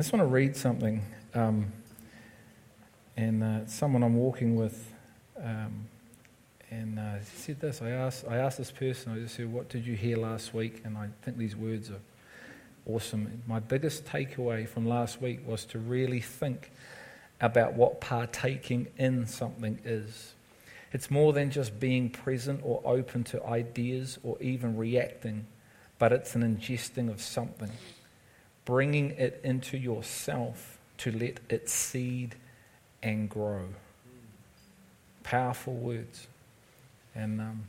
I just want to read something. Um, and uh, someone I'm walking with, um, and uh, said this. I asked, I asked this person, I just said, What did you hear last week? And I think these words are awesome. My biggest takeaway from last week was to really think about what partaking in something is. It's more than just being present or open to ideas or even reacting, but it's an ingesting of something, bringing it into yourself to let it seed and grow. Powerful words. And um,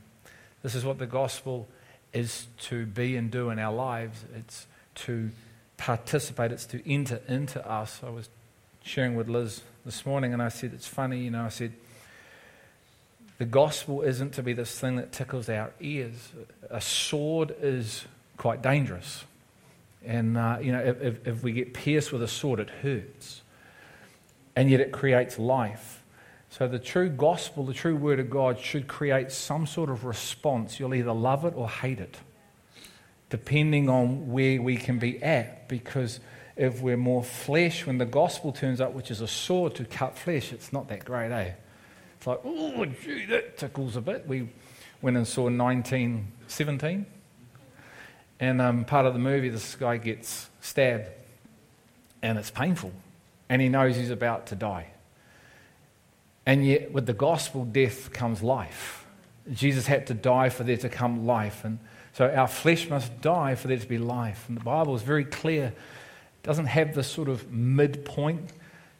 this is what the gospel is to be and do in our lives. It's to participate, it's to enter into us. I was sharing with Liz this morning, and I said, It's funny, you know, I said, the gospel isn't to be this thing that tickles our ears. A sword is quite dangerous. And, uh, you know, if, if we get pierced with a sword, it hurts. And yet it creates life. So the true gospel, the true word of God, should create some sort of response. You'll either love it or hate it depending on where we can be at. Because if we're more flesh, when the gospel turns up, which is a sword to cut flesh, it's not that great, eh? It's like, oh, gee, that tickles a bit. We went and saw 1917. And um, part of the movie, this guy gets stabbed, and it's painful. And he knows he's about to die. And yet, with the gospel, death comes life. Jesus had to die for there to come life. And so our flesh must die for there to be life. And the Bible is very clear. It doesn't have this sort of midpoint,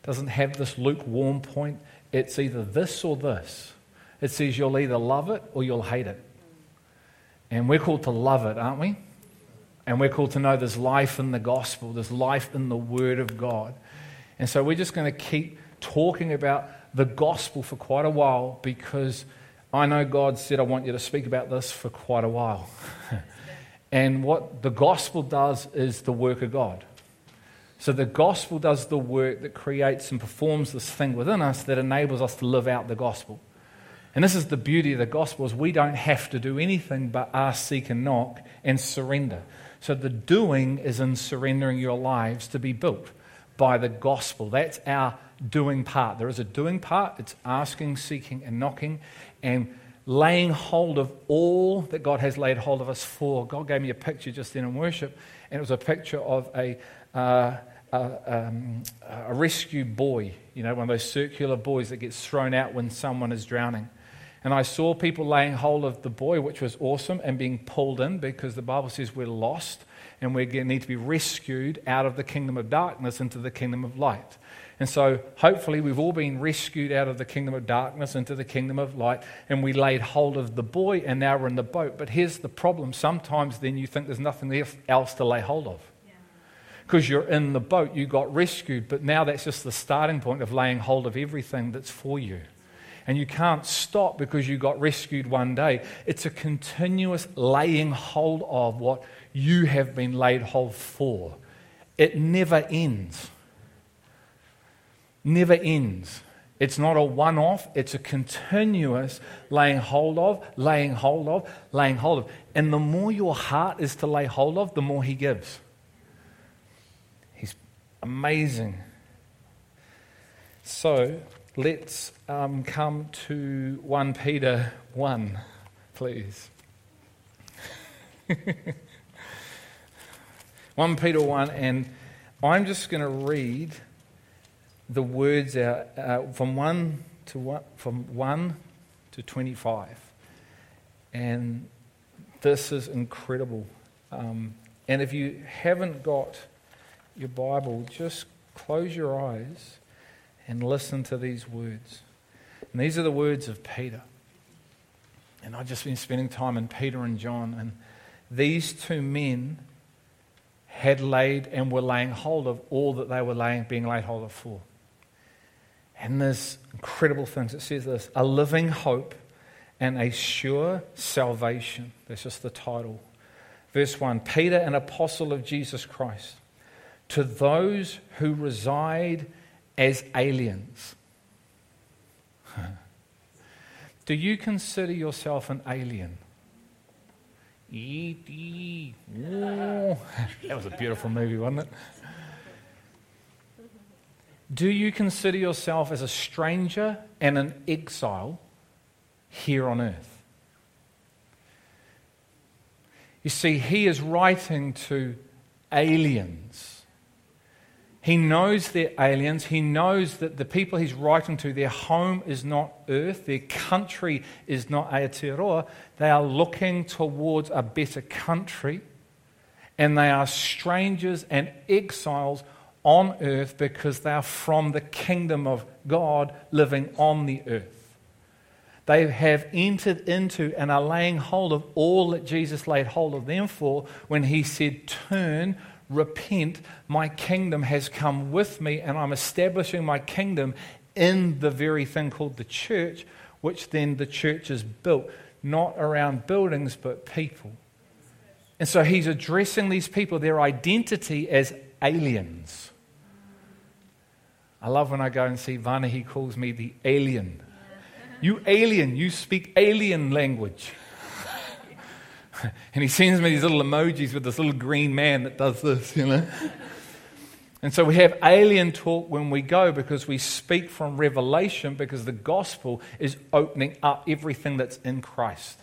doesn't have this lukewarm point. It's either this or this. It says you'll either love it or you'll hate it. And we're called to love it, aren't we? And we're called to know there's life in the gospel, there's life in the Word of God. And so we're just going to keep talking about the gospel for quite a while because I know God said, I want you to speak about this for quite a while. and what the gospel does is the work of God. So the gospel does the work that creates and performs this thing within us that enables us to live out the gospel. And this is the beauty of the gospel is we don't have to do anything but ask, seek, and knock and surrender. So the doing is in surrendering your lives to be built by the gospel. That's our doing part. There is a doing part, it's asking, seeking, and knocking and laying hold of all that God has laid hold of us for. God gave me a picture just then in worship, and it was a picture of a, uh, a, um, a rescue buoy, you know, one of those circular buoys that gets thrown out when someone is drowning. And I saw people laying hold of the buoy, which was awesome, and being pulled in because the Bible says we're lost and we need to be rescued out of the kingdom of darkness into the kingdom of light. And so, hopefully, we've all been rescued out of the kingdom of darkness into the kingdom of light, and we laid hold of the buoy, and now we're in the boat. But here's the problem sometimes then you think there's nothing else to lay hold of. Because you're in the boat, you got rescued, but now that's just the starting point of laying hold of everything that's for you. And you can't stop because you got rescued one day. It's a continuous laying hold of what you have been laid hold for. It never ends never ends. It's not a one off, it's a continuous laying hold of, laying hold of, laying hold of. And the more your heart is to lay hold of, the more He gives. He's amazing. So let's um, come to 1 Peter 1, please. 1 Peter 1, and I'm just going to read the words out uh, from 1 to 1, from 1 to 25. And this is incredible. Um, and if you haven't got your Bible, just close your eyes and listen to these words. And these are the words of Peter. And I've just been spending time in Peter and John, and these two men had laid and were laying hold of all that they were laying, being laid hold of for. And there's incredible things. It says this a living hope and a sure salvation. That's just the title. Verse 1 Peter, an apostle of Jesus Christ, to those who reside as aliens. Do you consider yourself an alien? E.T. that was a beautiful movie, wasn't it? Do you consider yourself as a stranger and an exile here on earth? You see, he is writing to aliens. He knows they're aliens. He knows that the people he's writing to, their home is not earth, their country is not Aotearoa. They are looking towards a better country, and they are strangers and exiles on earth because they are from the kingdom of God living on the earth. They have entered into and are laying hold of all that Jesus laid hold of them for when he said, Turn, repent, my kingdom has come with me, and I'm establishing my kingdom in the very thing called the church, which then the church is built, not around buildings, but people. And so he's addressing these people, their identity as aliens. I love when I go and see Vana, he calls me the alien. You alien, you speak alien language. and he sends me these little emojis with this little green man that does this, you know. And so we have alien talk when we go because we speak from revelation because the gospel is opening up everything that's in Christ.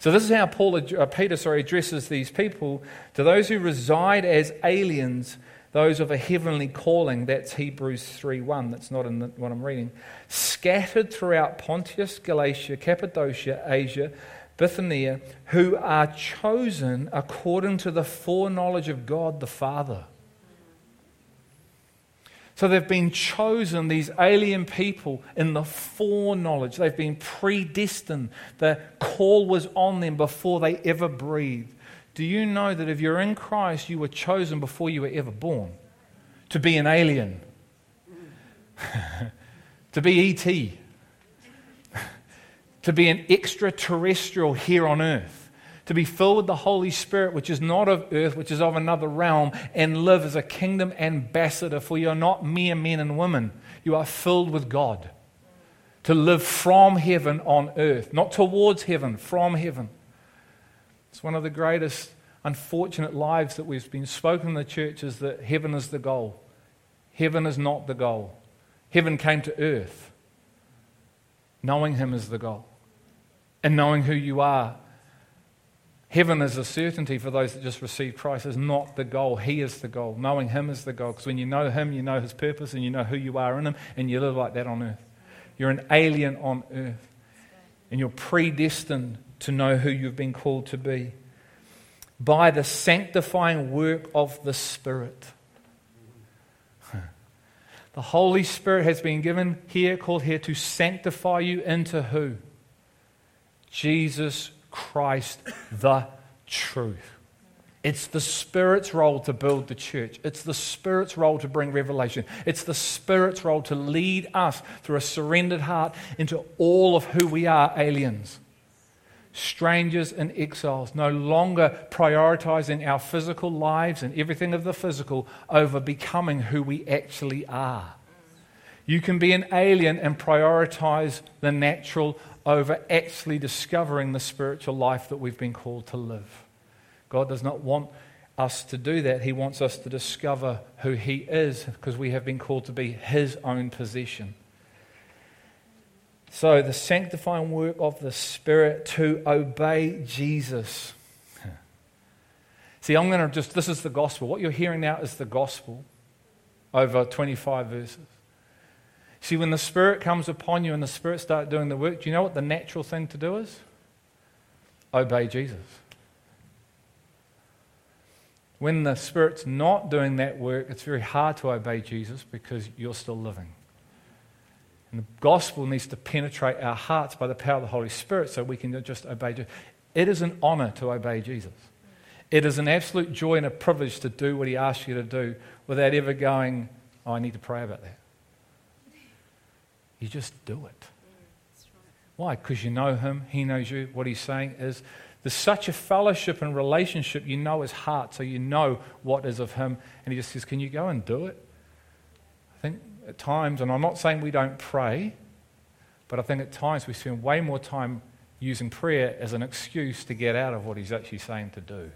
So this is how Paul, uh, Peter sorry, addresses these people. To those who reside as aliens, those of a heavenly calling. That's Hebrews 3:1. That's not in the, what I'm reading. Scattered throughout Pontus, Galatia, Cappadocia, Asia, Bithynia, who are chosen according to the foreknowledge of God the Father. So they've been chosen, these alien people, in the foreknowledge. They've been predestined. The call was on them before they ever breathed. Do you know that if you're in Christ, you were chosen before you were ever born to be an alien, to be ET, to be an extraterrestrial here on earth, to be filled with the Holy Spirit, which is not of earth, which is of another realm, and live as a kingdom ambassador, for you are not mere men and women. You are filled with God. To live from heaven on earth, not towards heaven, from heaven. It's one of the greatest unfortunate lives that we've been spoken in the church is that heaven is the goal. Heaven is not the goal. Heaven came to earth. Knowing Him is the goal. And knowing who you are. Heaven is a certainty for those that just receive Christ, is not the goal. He is the goal. Knowing Him is the goal. Because when you know Him, you know His purpose and you know who you are in Him, and you live like that on earth. You're an alien on earth. And you're predestined to know who you've been called to be by the sanctifying work of the Spirit. The Holy Spirit has been given here, called here, to sanctify you into who? Jesus Christ, the truth. It's the Spirit's role to build the church. It's the Spirit's role to bring revelation. It's the Spirit's role to lead us through a surrendered heart into all of who we are aliens strangers and exiles, no longer prioritizing our physical lives and everything of the physical over becoming who we actually are. You can be an alien and prioritize the natural over actually discovering the spiritual life that we've been called to live. God does not want us to do that. He wants us to discover who He is because we have been called to be His own possession. So, the sanctifying work of the Spirit to obey Jesus. See, I'm going to just, this is the gospel. What you're hearing now is the gospel over 25 verses. See, when the Spirit comes upon you and the Spirit starts doing the work, do you know what the natural thing to do is? Obey Jesus. When the Spirit's not doing that work, it's very hard to obey Jesus because you're still living. And the gospel needs to penetrate our hearts by the power of the Holy Spirit so we can just obey Jesus. It is an honor to obey Jesus. It is an absolute joy and a privilege to do what he asks you to do without ever going, oh, I need to pray about that. You just do it. Mm, Why? Because you know him, he knows you. What he's saying is there's such a fellowship and relationship. You know his heart, so you know what is of him. And he just says, Can you go and do it? I think at times, and I'm not saying we don't pray, but I think at times we spend way more time using prayer as an excuse to get out of what he's actually saying to do.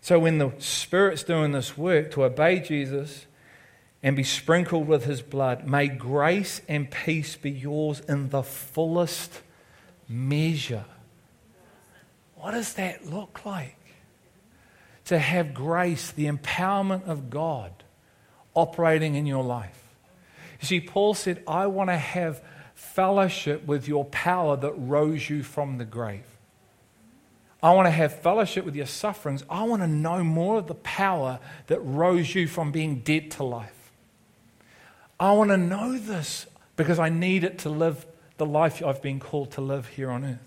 So when the Spirit's doing this work to obey Jesus, and be sprinkled with his blood. May grace and peace be yours in the fullest measure. What does that look like? To have grace, the empowerment of God operating in your life. You see, Paul said, I want to have fellowship with your power that rose you from the grave. I want to have fellowship with your sufferings. I want to know more of the power that rose you from being dead to life. I want to know this because I need it to live the life I've been called to live here on earth.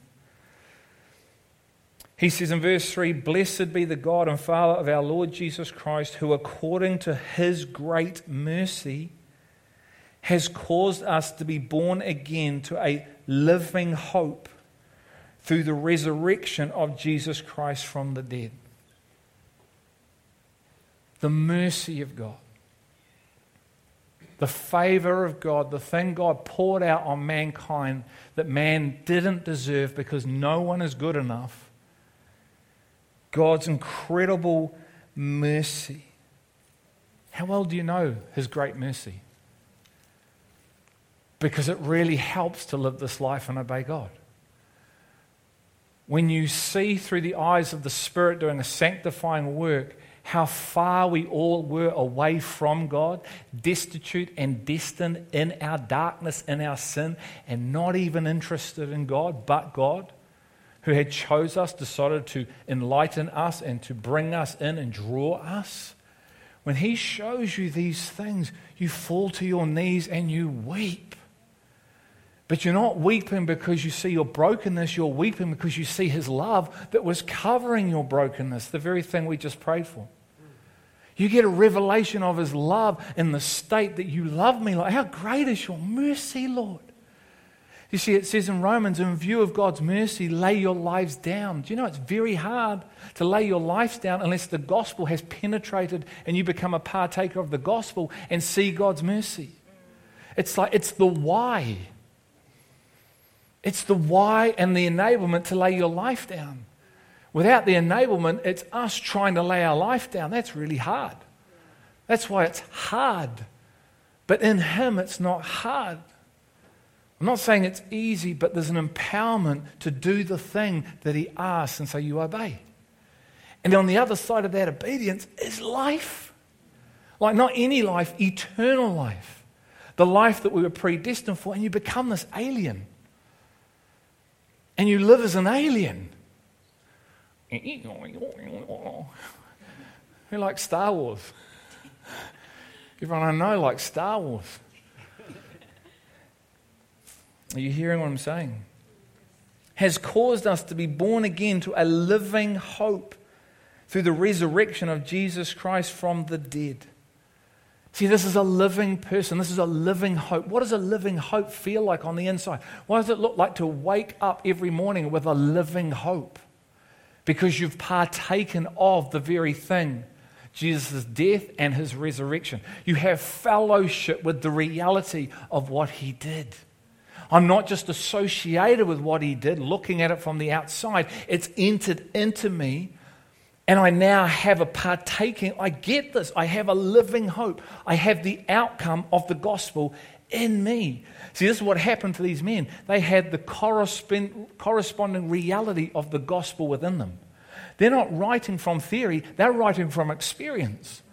He says in verse 3 Blessed be the God and Father of our Lord Jesus Christ, who according to his great mercy has caused us to be born again to a living hope through the resurrection of Jesus Christ from the dead. The mercy of God, the favor of God, the thing God poured out on mankind that man didn't deserve because no one is good enough. God's incredible mercy. How well do you know His great mercy? Because it really helps to live this life and obey God when you see through the eyes of the Spirit doing a sanctifying work how far we all were away from God, destitute and destined in our darkness, in our sin, and not even interested in God, but God, who had chose us, decided to enlighten us and to bring us in and draw us. When He shows you these things, you fall to your knees and you weep. But you're not weeping because you see your brokenness, you're weeping because you see His love that was covering your brokenness, the very thing we just prayed for. You get a revelation of His love in the state that you love me. Like, how great is your mercy, Lord? You see, it says in Romans, in view of God's mercy, lay your lives down. Do you know it's very hard to lay your lives down unless the gospel has penetrated and you become a partaker of the gospel and see God's mercy? It's like, it's the why. It's the why and the enablement to lay your life down. Without the enablement, it's us trying to lay our life down. That's really hard. That's why it's hard. But in Him, it's not hard. I'm not saying it's easy, but there's an empowerment to do the thing that He asks, and so you obey. And on the other side of that obedience is life. Like, not any life, eternal life. The life that we were predestined for, and you become this alien and you live as an alien. Who likes Star Wars? Everyone I know likes Star Wars. Are you hearing what I'm saying? Has caused us to be born again to a living hope through the resurrection of Jesus Christ from the dead. See, this is a living person. This is a living hope. What does a living hope feel like on the inside? What does it look like to wake up every morning with a living hope? Because you've partaken of the very thing Jesus' death and his resurrection. You have fellowship with the reality of what he did. I'm not just associated with what he did, looking at it from the outside, it's entered into me and I now have a partaking. I get this. I have a living hope. I have the outcome of the gospel in me. See, this is what happened to these men. They had the corresponding reality of the gospel within them. They're not writing from theory, they're writing from experience.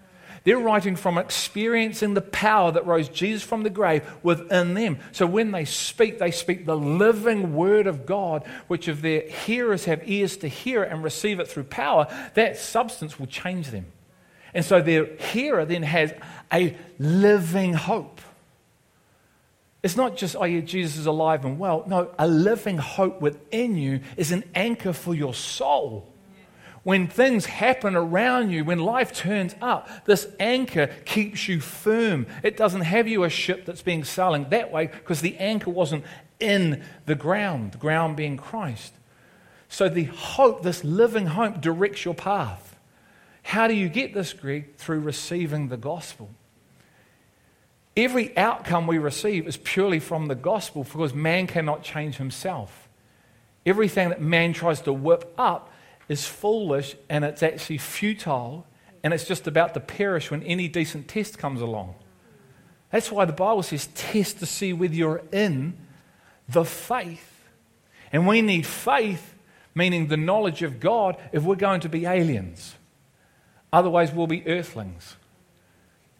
They're writing from experiencing the power that rose Jesus from the grave within them. So when they speak, they speak the living word of God, which if their hearers have ears to hear and receive it through power, that substance will change them. And so their hearer then has a living hope. It's not just, oh, yeah, Jesus is alive and well. No, a living hope within you is an anchor for your soul when things happen around you, when life turns up, this anchor keeps you firm. It doesn't have you a ship that's being sailing that way because the anchor wasn't in the ground, the ground being Christ. So the hope, this living hope, directs your path. How do you get this, Greg? Through receiving the gospel. Every outcome we receive is purely from the gospel because man cannot change himself. Everything that man tries to whip up is foolish and it's actually futile and it's just about to perish when any decent test comes along. That's why the Bible says, test to see whether you're in the faith. And we need faith, meaning the knowledge of God, if we're going to be aliens. Otherwise, we'll be earthlings.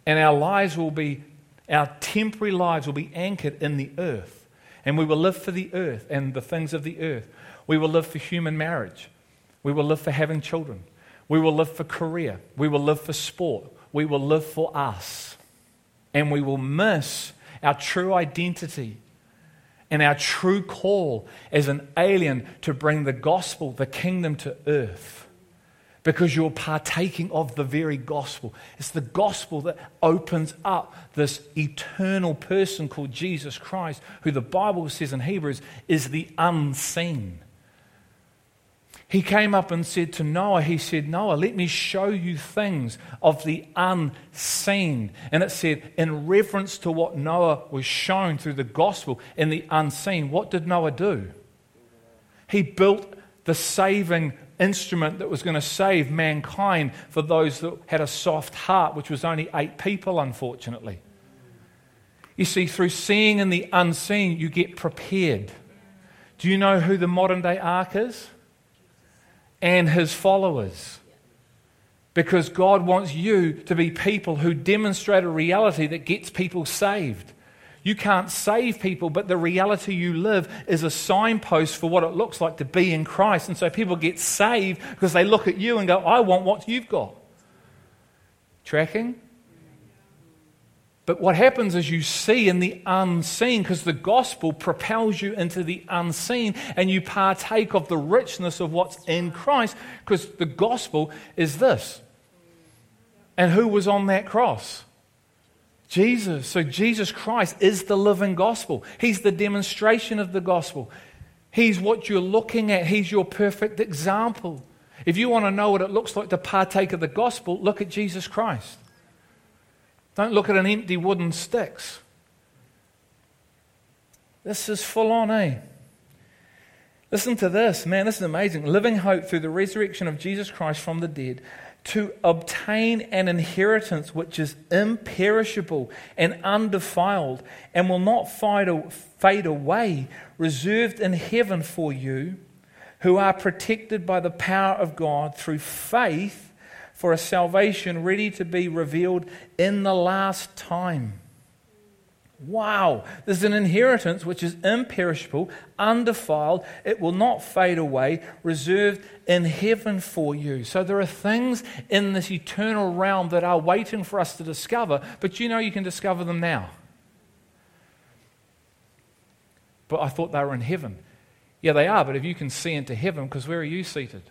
And our lives will be, our temporary lives will be anchored in the earth. And we will live for the earth and the things of the earth. We will live for human marriage. We will live for having children. We will live for career. We will live for sport. We will live for us. And we will miss our true identity and our true call as an alien to bring the gospel, the kingdom to earth. Because you're partaking of the very gospel. It's the gospel that opens up this eternal person called Jesus Christ, who the Bible says in Hebrews is the unseen. He came up and said to Noah, He said, Noah, let me show you things of the unseen. And it said, in reference to what Noah was shown through the gospel in the unseen, what did Noah do? He built the saving instrument that was going to save mankind for those that had a soft heart, which was only eight people, unfortunately. You see, through seeing in the unseen, you get prepared. Do you know who the modern day ark is? and his followers. Because God wants you to be people who demonstrate a reality that gets people saved. You can't save people, but the reality you live is a signpost for what it looks like to be in Christ. And so people get saved because they look at you and go, I want what you've got. Tracking? But what happens is you see in the unseen because the gospel propels you into the unseen and you partake of the richness of what's in Christ because the gospel is this. And who was on that cross? Jesus. So Jesus Christ is the living gospel. He's the demonstration of the gospel. He's what you're looking at. He's your perfect example. If you want to know what it looks like to partake of the gospel, look at Jesus Christ. Don't look at an empty wooden sticks. This is full on, eh? Listen to this, man, this is amazing. Living hope through the resurrection of Jesus Christ from the dead to obtain an inheritance which is imperishable and undefiled and will not fade away, reserved in heaven for you who are protected by the power of God through faith for a salvation ready to be revealed in the last time. Wow, there's an inheritance which is imperishable, undefiled, it will not fade away, reserved in heaven for you. So there are things in this eternal realm that are waiting for us to discover, but you know you can discover them now. But I thought they were in heaven. Yeah, they are, but if you can see into heaven, because where are you seated?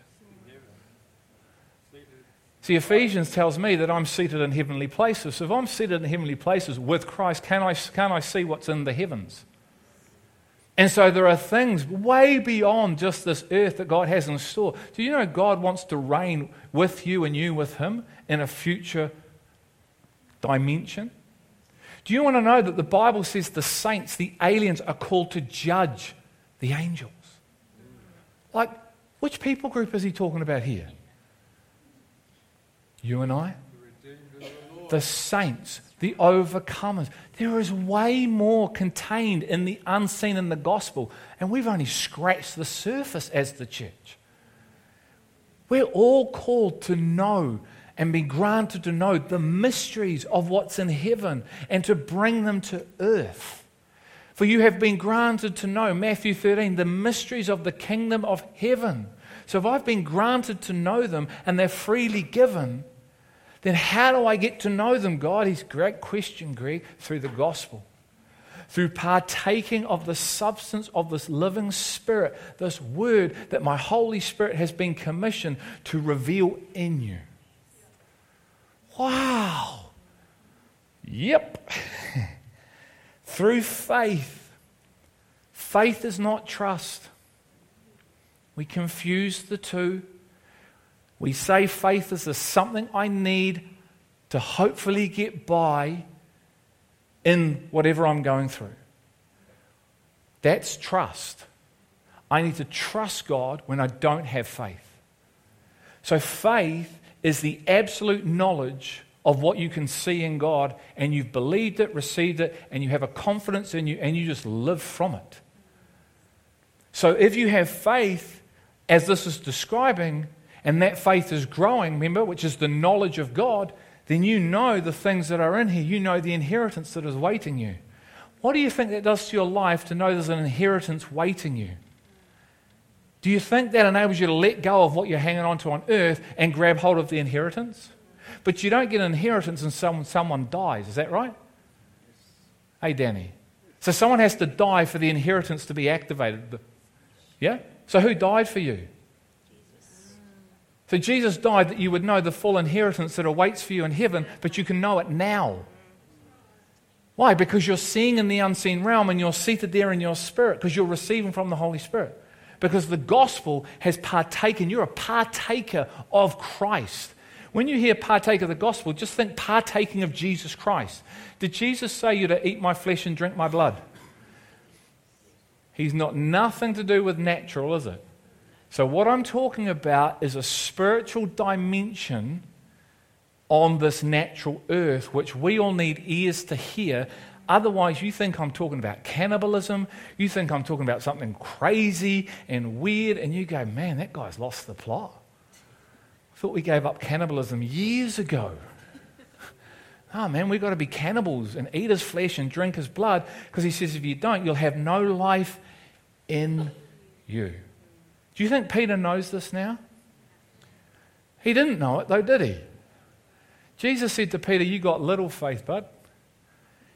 See, Ephesians tells me that I'm seated in heavenly places. So if I'm seated in heavenly places with Christ, can I, can I see what's in the heavens? And so there are things way beyond just this earth that God has in store. Do you know God wants to reign with you and you with Him in a future dimension? Do you want to know that the Bible says the saints, the aliens, are called to judge the angels? Like, which people group is he talking about here? You and I? The saints, the overcomers. There is way more contained in the unseen in the gospel, and we've only scratched the surface as the church. We're all called to know and be granted to know the mysteries of what's in heaven and to bring them to earth. For you have been granted to know, Matthew 13, the mysteries of the kingdom of heaven. So if I've been granted to know them and they're freely given, then how do I get to know them, God? He's great question, Greg, through the gospel. Through partaking of the substance of this living spirit, this word that my Holy Spirit has been commissioned to reveal in you. Wow. Yep. Through faith. Faith is not trust. We confuse the two. We say faith is the something I need to hopefully get by in whatever I'm going through. That's trust. I need to trust God when I don't have faith. So, faith is the absolute knowledge of what you can see in God, and you've believed it, received it, and you have a confidence in you, and you just live from it. So if you have faith, as this is describing, and that faith is growing, remember, which is the knowledge of God, then you know the things that are in here. You know the inheritance that is waiting you. What do you think that does to your life to know there's an inheritance waiting you? Do you think that enables you to let go of what you're hanging on to on earth and grab hold of the inheritance? But you don't get an inheritance until someone dies, is that right? Hey, Danny. So someone has to die for the inheritance to be activated. Yeah? So who died for you? So Jesus died that you would know the full inheritance that awaits for you in heaven, but you can know it now. Why? Because you're seeing in the unseen realm and you're seated there in your spirit because you're receiving from the Holy Spirit. Because the gospel has partaken. You're a partaker of Christ. When you hear partake of the gospel, just think partaking of Jesus Christ. Did Jesus say you to eat my flesh and drink my blood? He's not nothing to do with natural, is it? So, what I'm talking about is a spiritual dimension on this natural earth, which we all need ears to hear. Otherwise, you think I'm talking about cannibalism. You think I'm talking about something crazy and weird, and you go, man, that guy's lost the plot. I thought we gave up cannibalism years ago. Oh man, we've got to be cannibals and eat his flesh and drink his blood because he says if you don't, you'll have no life in you. Do you think Peter knows this now? He didn't know it though, did he? Jesus said to Peter, You got little faith, bud.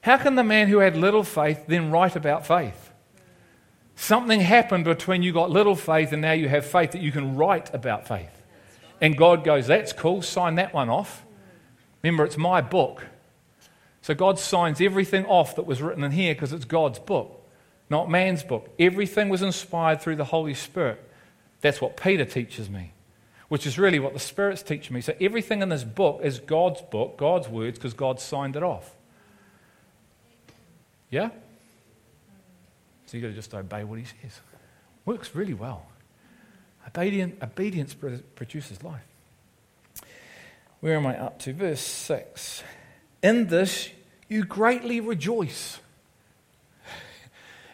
How can the man who had little faith then write about faith? Something happened between you got little faith and now you have faith that you can write about faith. And God goes, That's cool, sign that one off. Remember, it's my book. So God signs everything off that was written in here because it's God's book, not man's book. Everything was inspired through the Holy Spirit. That's what Peter teaches me which is really what the Spirit's teaching me. So everything in this book is God's book, God's words, because God signed it off. Yeah? So you've got to just obey what he says. Works really well. Obedience, obedience produces life. Where am I up to? Verse 6. In this you greatly rejoice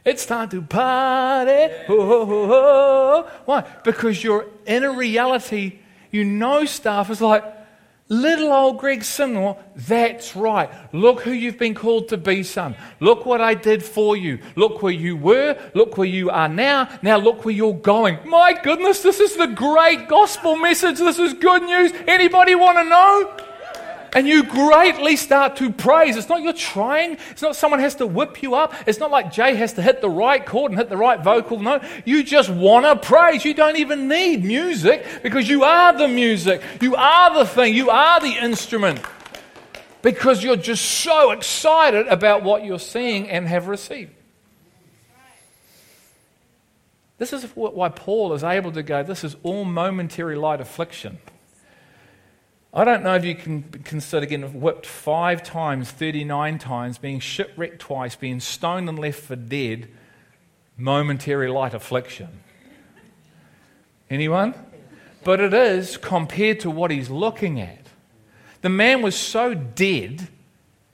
it's time to party. Why? Because you're in a reality, you know stuff. is like, little old Greg Simnor, that's right. Look who you've been called to be, son. Look what I did for you. Look where you were. Look where you are now. Now look where you're going. My goodness, this is the great gospel message. This is good news. Anybody want to know? And you greatly start to praise. It's not you're trying, it's not someone has to whip you up, it's not like Jay has to hit the right chord and hit the right vocal note. You just want to praise. You don't even need music because you are the music, you are the thing, you are the instrument because you're just so excited about what you're seeing and have received. This is why Paul is able to go, This is all momentary light affliction. I don't know if you can consider getting whipped five times, 39 times, being shipwrecked twice, being stoned and left for dead, momentary light affliction. Anyone? But it is compared to what he's looking at. The man was so dead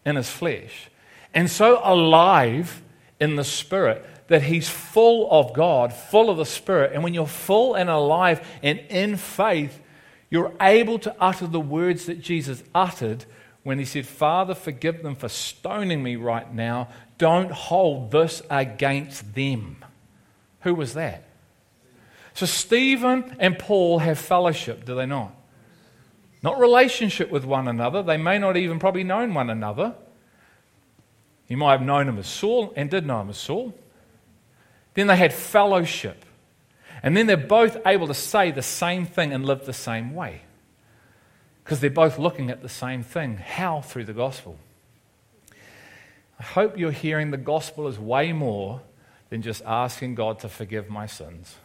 in his flesh and so alive in the spirit that he's full of God, full of the Spirit. And when you're full and alive and in faith, you're able to utter the words that Jesus uttered when he said, Father, forgive them for stoning me right now. Don't hold this against them. Who was that? So Stephen and Paul have fellowship, do they not? Not relationship with one another. They may not even probably known one another. You might have known him as Saul and did know him as Saul. Then they had fellowship. And then they're both able to say the same thing and live the same way. Because they're both looking at the same thing. How? Through the gospel. I hope you're hearing the gospel is way more than just asking God to forgive my sins.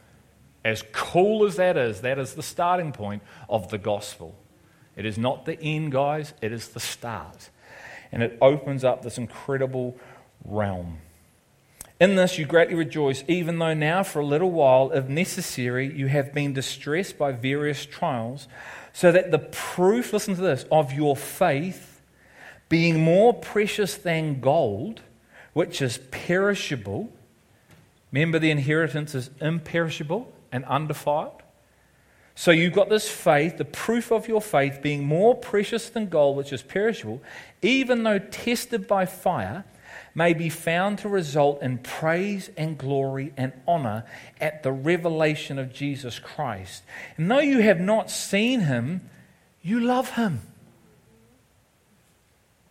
As cool as that is, that is the starting point of the gospel. It is not the end, guys, it is the start. And it opens up this incredible realm. In this you greatly rejoice, even though now, for a little while, if necessary, you have been distressed by various trials, so that the proof, listen to this, of your faith, being more precious than gold, which is perishable, remember the inheritance is imperishable and undefiled. So you've got this faith, the proof of your faith being more precious than gold, which is perishable, even though tested by fire may be found to result in praise and glory and honor at the revelation of Jesus Christ. And though you have not seen him, you love him.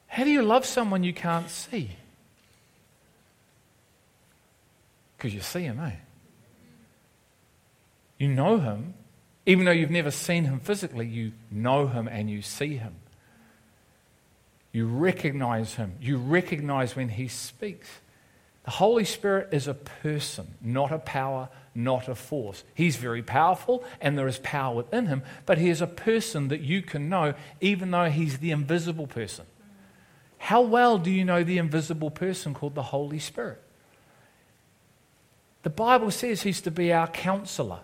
How do you love someone you can't see? Because you see him, eh? You know him. Even though you've never seen him physically, you know him and you see him. You recognize him. You recognize when he speaks. The Holy Spirit is a person, not a power, not a force. He's very powerful and there is power within him, but he is a person that you can know even though he's the invisible person. How well do you know the invisible person called the Holy Spirit? The Bible says he's to be our counselor.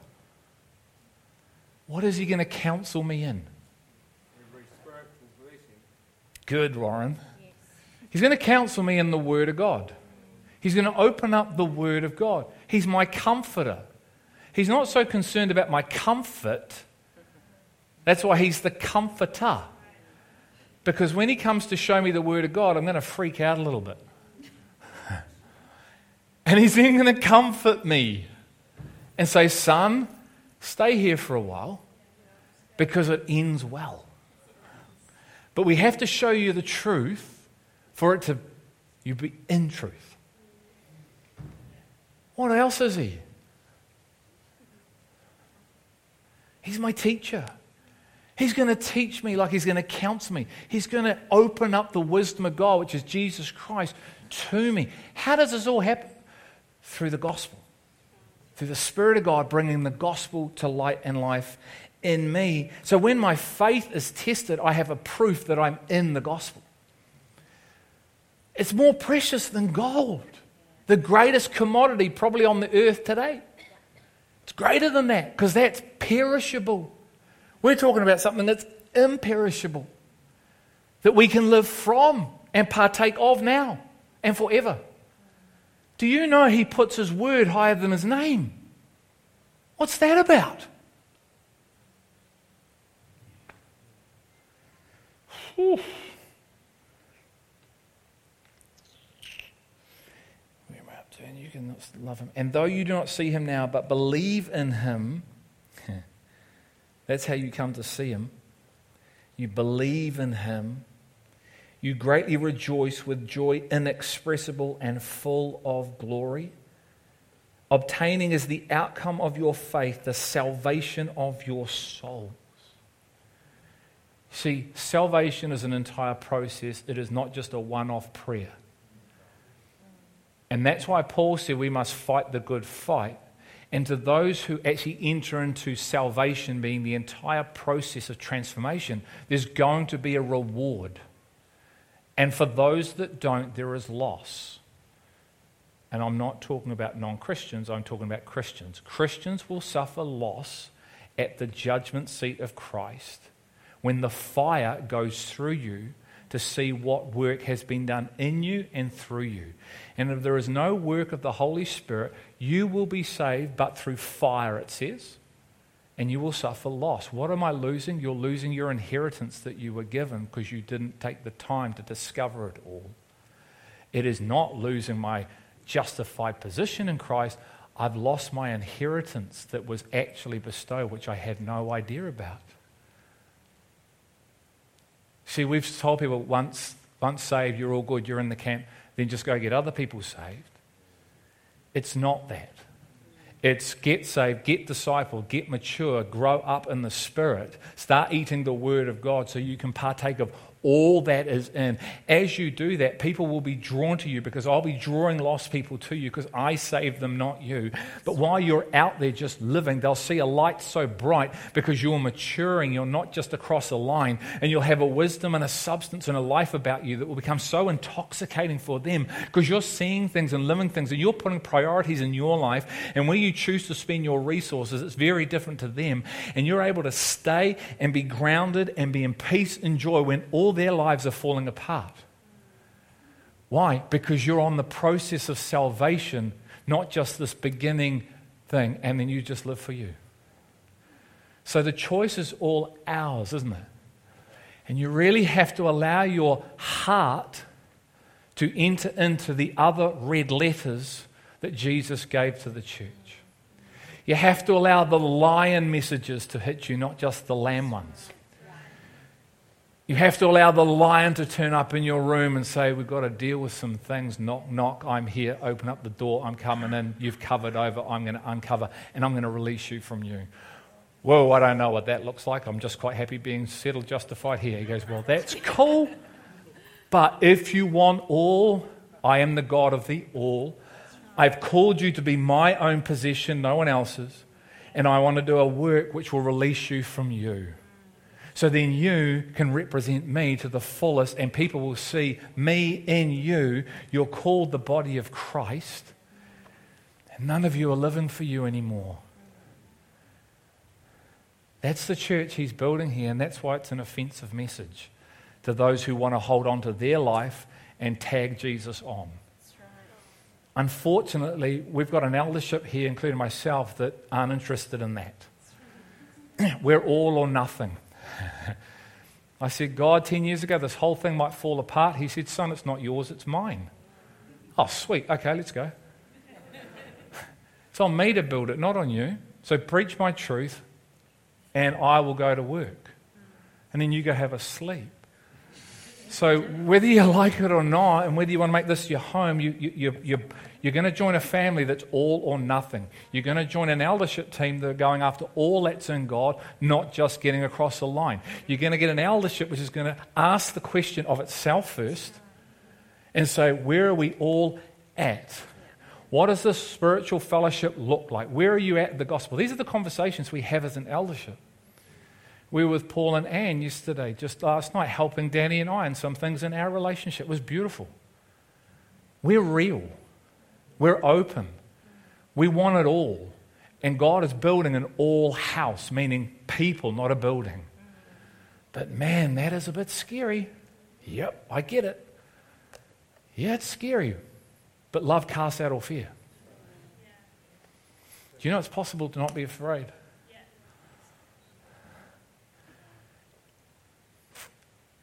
What is he going to counsel me in? Good, Lauren. He's going to counsel me in the Word of God. He's going to open up the Word of God. He's my comforter. He's not so concerned about my comfort. That's why he's the comforter. Because when he comes to show me the Word of God, I'm going to freak out a little bit. and he's then going to comfort me and say, Son, stay here for a while because it ends well. But we have to show you the truth for it to you be in truth. What else is he? He's my teacher. He's going to teach me like he's going to counsel me. He's going to open up the wisdom of God, which is Jesus Christ, to me. How does this all happen? Through the gospel. Through the Spirit of God bringing the gospel to light and life in me. So when my faith is tested, I have a proof that I'm in the gospel. It's more precious than gold, the greatest commodity probably on the earth today. It's greater than that because that's perishable. We're talking about something that's imperishable, that we can live from and partake of now and forever. Do you know he puts his word higher than his name? What's that about? Whew. And you can love him. And though you do not see him now, but believe in him, that's how you come to see him. You believe in him. You greatly rejoice with joy inexpressible and full of glory, obtaining as the outcome of your faith the salvation of your soul. See, salvation is an entire process, it is not just a one off prayer. And that's why Paul said we must fight the good fight. And to those who actually enter into salvation, being the entire process of transformation, there's going to be a reward. And for those that don't, there is loss. And I'm not talking about non Christians, I'm talking about Christians. Christians will suffer loss at the judgment seat of Christ when the fire goes through you to see what work has been done in you and through you. And if there is no work of the Holy Spirit, you will be saved, but through fire, it says, and you will suffer loss. What am I losing? You're losing your inheritance that you were given because you didn't take the time to discover it all. It is not losing my justified position in Christ. I've lost my inheritance that was actually bestowed, which I had no idea about. See, we've told people once, once saved, you're all good, you're in the camp, then just go get other people saved. It's not that. It's get saved, get discipled, get mature, grow up in the Spirit, start eating the Word of God so you can partake of all that is in. As you do that, people will be drawn to you because I'll be drawing lost people to you because I saved them, not you. But while you're out there just living, they'll see a light so bright because you're maturing. You're not just across a line, and you'll have a wisdom and a substance and a life about you that will become so intoxicating for them because you're seeing things and living things and you're putting priorities in your life. And where you choose to spend your resources, it's very different to them. And you're able to stay and be grounded and be in peace and joy when all their lives are falling apart. Why? Because you're on the process of salvation, not just this beginning thing, and then you just live for you. So the choice is all ours, isn't it? And you really have to allow your heart to enter into the other red letters that Jesus gave to the church. You have to allow the lion messages to hit you, not just the lamb ones. You have to allow the lion to turn up in your room and say, We've got to deal with some things. Knock, knock, I'm here. Open up the door. I'm coming in. You've covered over. I'm going to uncover and I'm going to release you from you. Whoa, I don't know what that looks like. I'm just quite happy being settled, justified here. He goes, Well, that's cool. But if you want all, I am the God of the all. I've called you to be my own possession, no one else's. And I want to do a work which will release you from you. So then you can represent me to the fullest, and people will see me in you. You're called the body of Christ, and none of you are living for you anymore. That's the church he's building here, and that's why it's an offensive message to those who want to hold on to their life and tag Jesus on. Unfortunately, we've got an eldership here, including myself, that aren't interested in that. We're all or nothing. I said, God, 10 years ago, this whole thing might fall apart. He said, Son, it's not yours, it's mine. Oh, sweet. Okay, let's go. it's on me to build it, not on you. So preach my truth, and I will go to work. And then you go have a sleep. So, whether you like it or not, and whether you want to make this your home, you, you, you, you're going to join a family that's all or nothing. You're going to join an eldership team that are going after all that's in God, not just getting across the line. You're going to get an eldership which is going to ask the question of itself first and say, where are we all at? What does this spiritual fellowship look like? Where are you at the gospel? These are the conversations we have as an eldership. We were with Paul and Anne yesterday, just last night, helping Danny and I in some things in our relationship. It was beautiful. We're real. We're open. We want it all. And God is building an all house, meaning people, not a building. But man, that is a bit scary. Yep, I get it. Yeah, it's scary. But love casts out all fear. Do you know it's possible to not be afraid?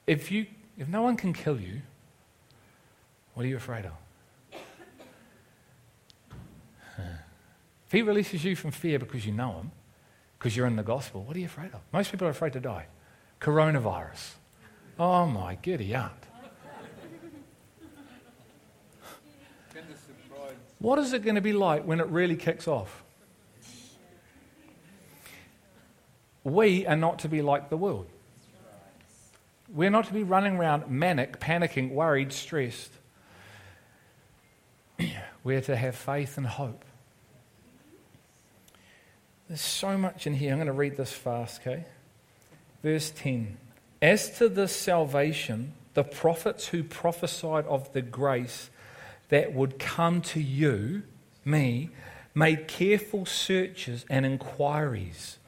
If, you, if no one can kill you, what are you afraid of? If he releases you from fear because you know him, because you're in the gospel, what are you afraid of? Most people are afraid to die. Coronavirus. Oh my giddy aunt. What is it going to be like when it really kicks off? We are not to be like the world. We're not to be running around manic, panicking, worried, stressed. We're to have faith and hope. There's so much in here. I'm going to read this fast, okay? Verse 10. As to this salvation, the prophets who prophesied of the grace that would come to you, me, made careful searches and inquiries.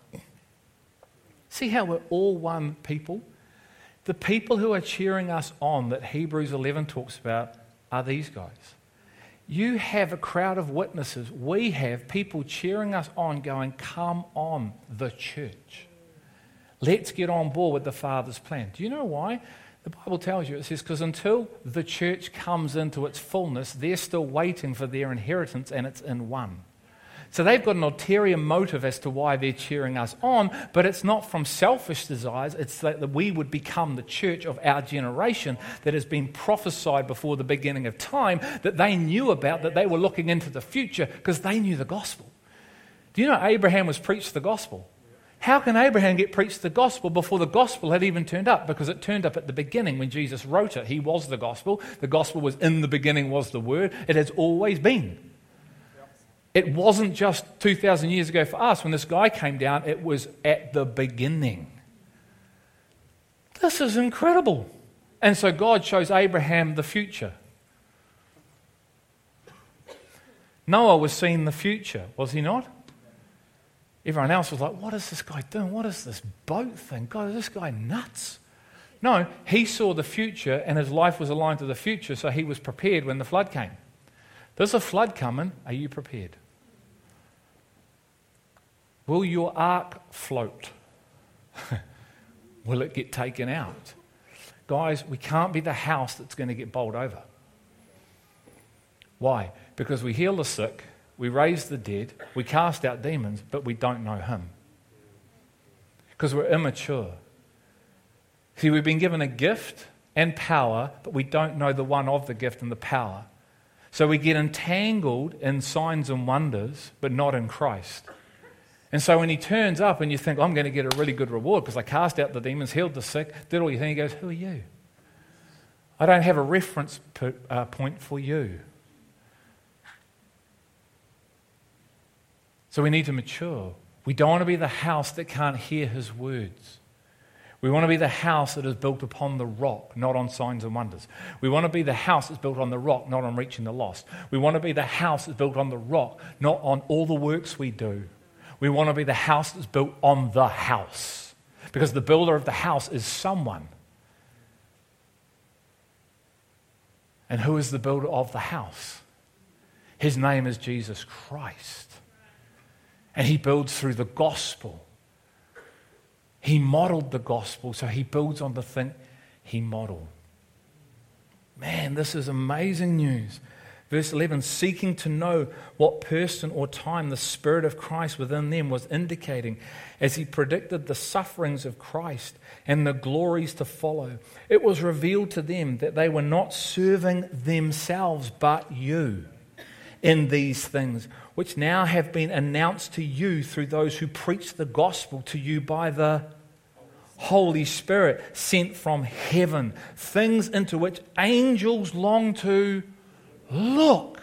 See how we're all one people? The people who are cheering us on that Hebrews 11 talks about are these guys. You have a crowd of witnesses. We have people cheering us on, going, Come on, the church. Let's get on board with the Father's plan. Do you know why? The Bible tells you, it says, because until the church comes into its fullness, they're still waiting for their inheritance, and it's in one. So they've got an ulterior motive as to why they're cheering us on, but it's not from selfish desires. It's that we would become the church of our generation that has been prophesied before the beginning of time, that they knew about, that they were looking into the future because they knew the gospel. Do you know Abraham was preached the gospel? How can Abraham get preached the gospel before the gospel had even turned up? Because it turned up at the beginning when Jesus wrote it. He was the gospel. The gospel was in the beginning, was the word. It has always been. It wasn't just 2,000 years ago for us when this guy came down, it was at the beginning. This is incredible. And so God shows Abraham the future. Noah was seeing the future, was he not? Everyone else was like, What is this guy doing? What is this boat thing? God, is this guy nuts? No, he saw the future and his life was aligned to the future, so he was prepared when the flood came. There's a flood coming. Are you prepared? Will your ark float? Will it get taken out? Guys, we can't be the house that's going to get bowled over. Why? Because we heal the sick, we raise the dead, we cast out demons, but we don't know Him. Because we're immature. See, we've been given a gift and power, but we don't know the one of the gift and the power. So we get entangled in signs and wonders, but not in Christ. And so when he turns up and you think, I'm going to get a really good reward because I cast out the demons, healed the sick, did all you think, he goes, Who are you? I don't have a reference uh, point for you. So we need to mature. We don't want to be the house that can't hear his words. We want to be the house that is built upon the rock, not on signs and wonders. We want to be the house that's built on the rock, not on reaching the lost. We want to be the house that's built on the rock, not on all the works we do. We want to be the house that's built on the house. Because the builder of the house is someone. And who is the builder of the house? His name is Jesus Christ. And he builds through the gospel. He modeled the gospel, so he builds on the thing he modeled. Man, this is amazing news. Verse 11, seeking to know what person or time the Spirit of Christ within them was indicating as he predicted the sufferings of Christ and the glories to follow. It was revealed to them that they were not serving themselves but you in these things, which now have been announced to you through those who preach the gospel to you by the Holy Spirit sent from heaven, things into which angels long to Look.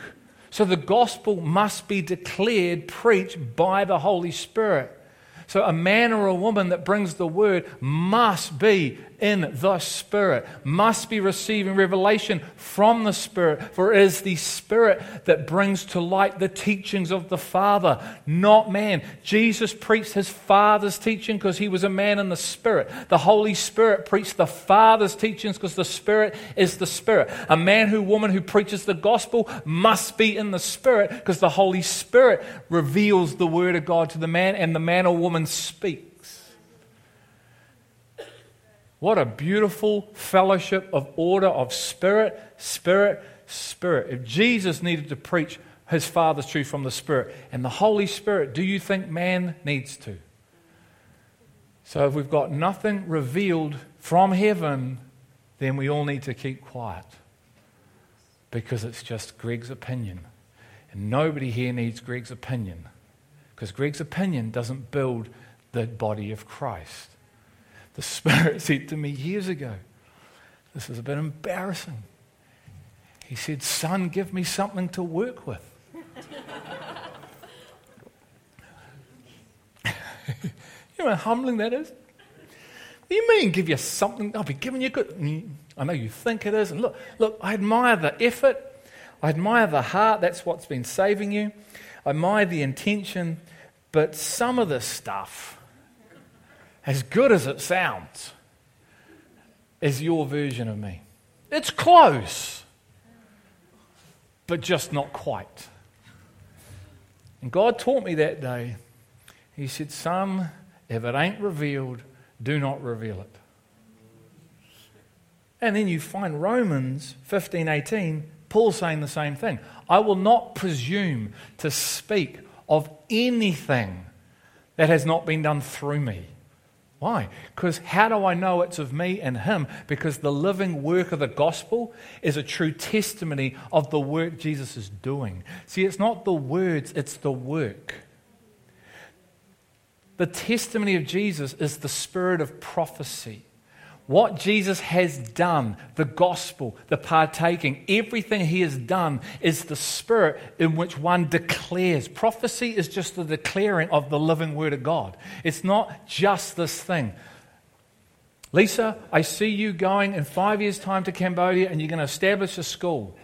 So the gospel must be declared, preached by the Holy Spirit. So a man or a woman that brings the word must be in the Spirit, must be receiving revelation from the Spirit, for it is the Spirit that brings to light the teachings of the Father, not man. Jesus preached his Father's teaching because he was a man in the Spirit. The Holy Spirit preached the Father's teachings because the Spirit is the Spirit. A man who, woman who preaches the gospel must be in the Spirit because the Holy Spirit reveals the Word of God to the man, and the man or woman speaks. What a beautiful fellowship of order of spirit, spirit, spirit. If Jesus needed to preach his Father's truth from the Spirit and the Holy Spirit, do you think man needs to? So if we've got nothing revealed from heaven, then we all need to keep quiet because it's just Greg's opinion. And nobody here needs Greg's opinion because Greg's opinion doesn't build the body of Christ. The Spirit said to me years ago, this is a bit embarrassing. He said, Son, give me something to work with. you know how humbling that is? You mean, give you something? I'll be giving you good. I know you think it is. And look, look, I admire the effort. I admire the heart. That's what's been saving you. I admire the intention. But some of this stuff, as good as it sounds, is your version of me. It's close, but just not quite. And God taught me that day. He said, Son, if it ain't revealed, do not reveal it. And then you find Romans 15 18, Paul saying the same thing. I will not presume to speak of anything that has not been done through me. Why? Because how do I know it's of me and him? Because the living work of the gospel is a true testimony of the work Jesus is doing. See, it's not the words, it's the work. the testimony of Jesus is the spirit of prophecy. What Jesus has done, the gospel, the partaking, everything he has done is the spirit in which one declares. Prophecy is just the declaring of the living word of God. It's not just this thing. Lisa, I see you going in five years' time to Cambodia and you're going to establish a school.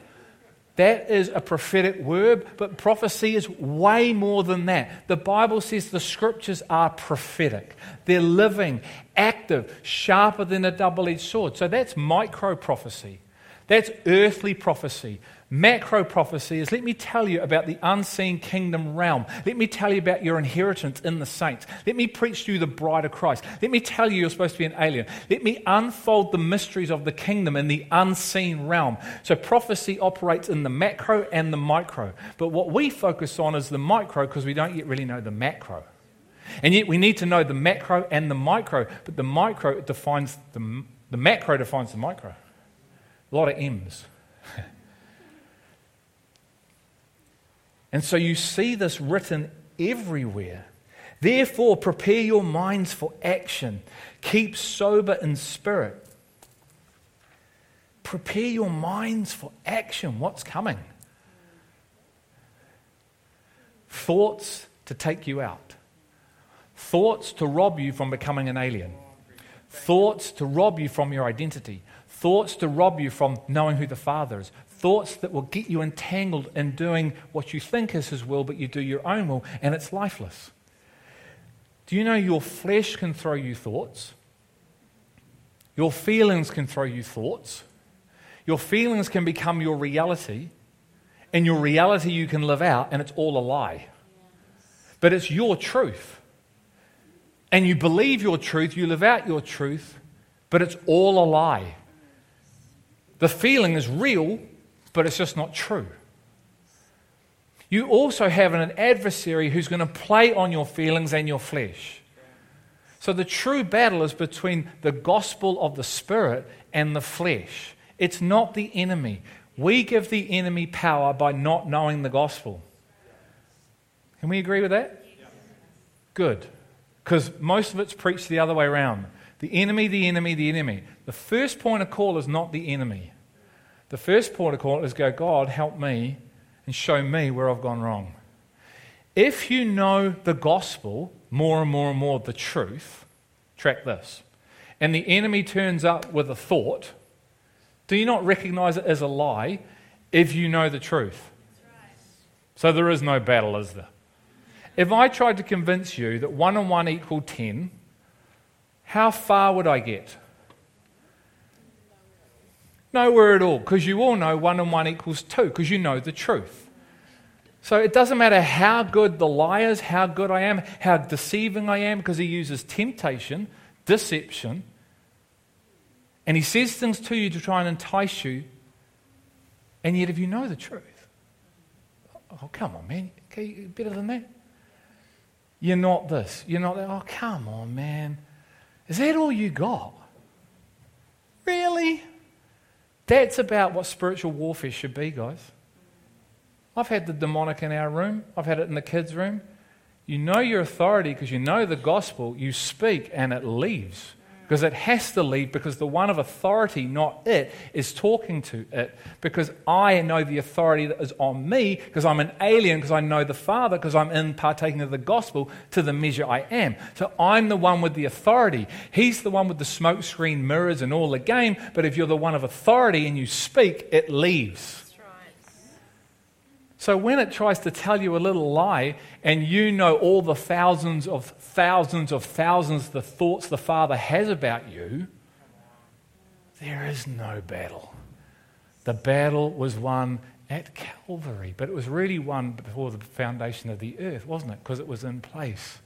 That is a prophetic word, but prophecy is way more than that. The Bible says the scriptures are prophetic. They're living, active, sharper than a double edged sword. So that's micro prophecy. That's earthly prophecy. Macro prophecy is let me tell you about the unseen kingdom realm. Let me tell you about your inheritance in the saints. Let me preach to you the bride of Christ. Let me tell you you're supposed to be an alien. Let me unfold the mysteries of the kingdom in the unseen realm. So prophecy operates in the macro and the micro. But what we focus on is the micro because we don't yet really know the macro. And yet we need to know the macro and the micro. But the micro defines the, the macro defines the micro. A lot of M's. And so you see this written everywhere. Therefore, prepare your minds for action. Keep sober in spirit. Prepare your minds for action. What's coming? Thoughts to take you out, thoughts to rob you from becoming an alien, thoughts to rob you from your identity, thoughts to rob you from knowing who the Father is, thoughts that will get you entangled in doing what you think is His will, but you do your own will, and it's lifeless. Do you know your flesh can throw you thoughts? Your feelings can throw you thoughts. Your feelings can become your reality, and your reality you can live out, and it's all a lie. But it's your truth. And you believe your truth, you live out your truth, but it's all a lie. The feeling is real, but it's just not true. You also have an adversary who's going to play on your feelings and your flesh. So the true battle is between the gospel of the Spirit and the flesh. It's not the enemy. We give the enemy power by not knowing the gospel. Can we agree with that? Good. Because most of it's preached the other way around. The enemy, the enemy, the enemy. The first point of call is not the enemy. The first port of call is go, God, help me and show me where I've gone wrong. If you know the gospel, more and more and more the truth, track this, and the enemy turns up with a thought, do you not recognize it as a lie if you know the truth? So there is no battle, is there? If I tried to convince you that one and one equal 10, how far would I get? Nowhere at all, because you all know one and one equals two, because you know the truth. So it doesn't matter how good the lie is, how good I am, how deceiving I am, because he uses temptation, deception, and he says things to you to try and entice you. And yet, if you know the truth, oh, come on, man, okay, better than that. You're not this, you're not that. Oh, come on, man. Is that all you got? Really? That's about what spiritual warfare should be, guys. I've had the demonic in our room, I've had it in the kids' room. You know your authority because you know the gospel, you speak, and it leaves. Because it has to leave because the one of authority, not it, is talking to it. Because I know the authority that is on me because I'm an alien, because I know the Father, because I'm in partaking of the gospel to the measure I am. So I'm the one with the authority. He's the one with the smokescreen mirrors and all the game. But if you're the one of authority and you speak, it leaves. So when it tries to tell you a little lie and you know all the thousands of thousands of thousands the thoughts the Father has about you, there is no battle. The battle was won at Calvary, but it was really won before the foundation of the earth, wasn't it? Because it was in place.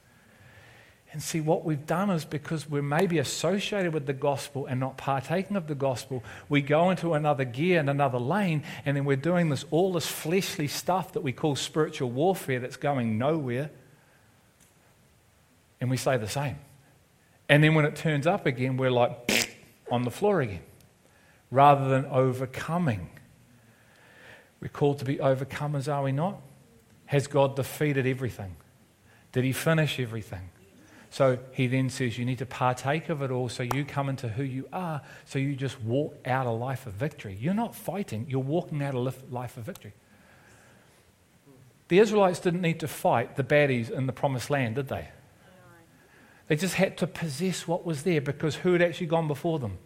And see, what we've done is because we're maybe associated with the gospel and not partaking of the gospel, we go into another gear and another lane, and then we're doing this all this fleshly stuff that we call spiritual warfare that's going nowhere. And we say the same. And then when it turns up again, we're like on the floor again, rather than overcoming. We're called to be overcomers, are we not? Has God defeated everything? Did he finish everything? So he then says, You need to partake of it all so you come into who you are, so you just walk out a life of victory. You're not fighting, you're walking out a life of victory. The Israelites didn't need to fight the baddies in the promised land, did they? They just had to possess what was there because who had actually gone before them?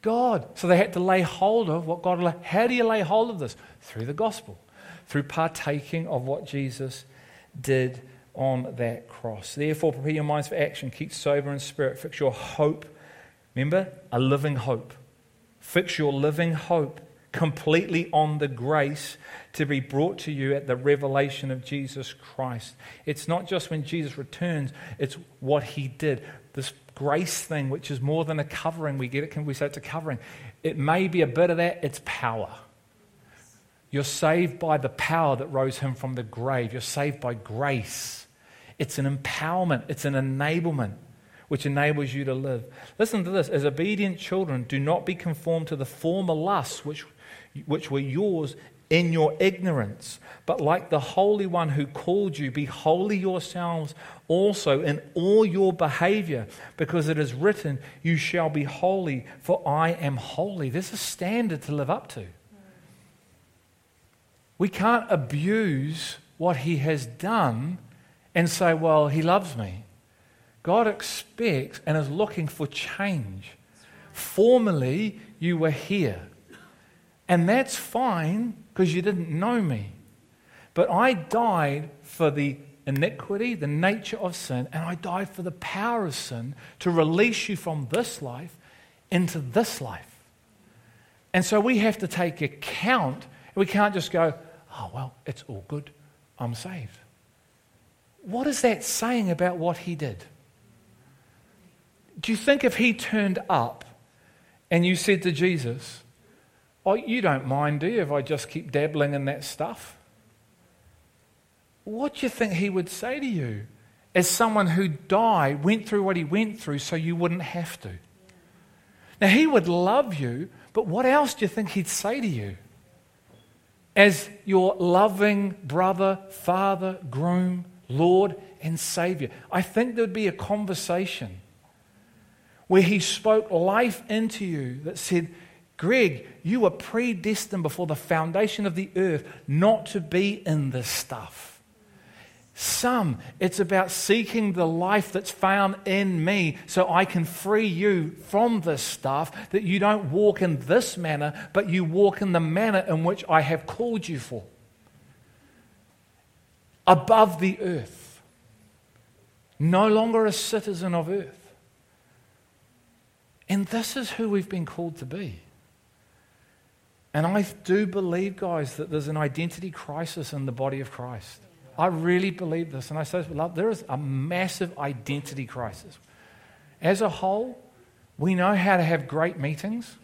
God. So they had to lay hold of what God. How do you lay hold of this? Through the gospel, through partaking of what Jesus did on that cross. Therefore, prepare your minds for action. Keep sober in spirit. Fix your hope. Remember, a living hope. Fix your living hope completely on the grace to be brought to you at the revelation of Jesus Christ. It's not just when Jesus returns, it's what he did. This grace thing, which is more than a covering, we get it, can we say it's a covering? It may be a bit of that, it's power. You're saved by the power that rose him from the grave. You're saved by grace. It's an empowerment, it's an enablement which enables you to live. Listen to this as obedient children, do not be conformed to the former lusts which, which were yours in your ignorance. But like the Holy One who called you, be holy yourselves also in all your behavior, because it is written, You shall be holy, for I am holy. There's a standard to live up to. We can't abuse what He has done and say, Well, He loves me. God expects and is looking for change. Formerly, you were here. And that's fine because you didn't know me. But I died for the iniquity, the nature of sin, and I died for the power of sin to release you from this life into this life. And so we have to take account. We can't just go, oh, well, it's all good. I'm saved. What is that saying about what he did? Do you think if he turned up and you said to Jesus, Oh, you don't mind, do you, if I just keep dabbling in that stuff? What do you think he would say to you as someone who died, went through what he went through so you wouldn't have to? Now, he would love you, but what else do you think he'd say to you? As your loving brother, father, groom, Lord, and Savior. I think there'd be a conversation where he spoke life into you that said, Greg, you were predestined before the foundation of the earth not to be in this stuff. Some, it's about seeking the life that's found in me so I can free you from this stuff, that you don't walk in this manner, but you walk in the manner in which I have called you for. Above the earth, no longer a citizen of earth. And this is who we've been called to be. And I do believe, guys, that there's an identity crisis in the body of Christ. I really believe this. And I say, love, there is a massive identity crisis. As a whole, we know how to have great meetings,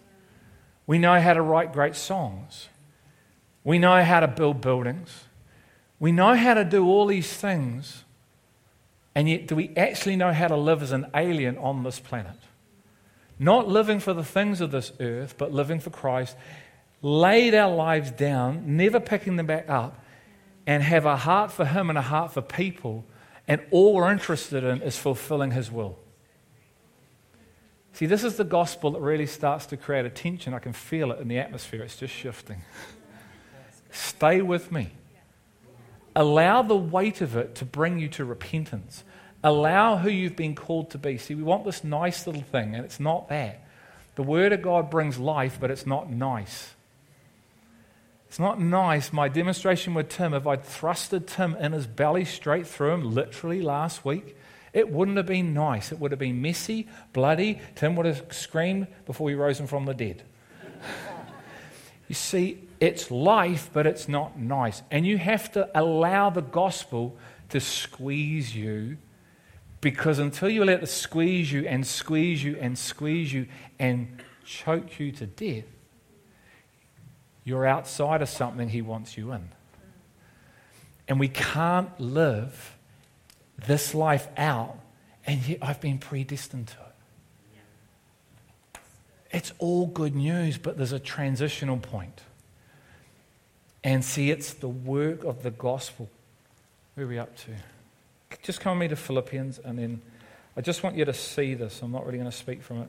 we know how to write great songs, we know how to build buildings, we know how to do all these things. And yet, do we actually know how to live as an alien on this planet? Not living for the things of this earth, but living for Christ laid our lives down, never picking them back up, and have a heart for Him and a heart for people, and all we're interested in is fulfilling His will. See, this is the gospel that really starts to create a tension. I can feel it in the atmosphere, it's just shifting. Stay with me. Allow the weight of it to bring you to repentance. Allow who you've been called to be. See, we want this nice little thing, and it's not that. The Word of God brings life, but it's not nice. It's not nice. My demonstration with Tim, if I'd thrusted Tim in his belly straight through him, literally last week, it wouldn't have been nice. It would have been messy, bloody. Tim would have screamed before he rose him from the dead. you see, it's life, but it's not nice. And you have to allow the gospel to squeeze you because until you let it squeeze you and squeeze you and squeeze you and choke you to death, you're outside of something He wants you in. And we can't live this life out, and yet I've been predestined to it. It's all good news, but there's a transitional point. And see, it's the work of the gospel. Where are we up to? just come with me to Philippians, and then I just want you to see this. I'm not really going to speak from it.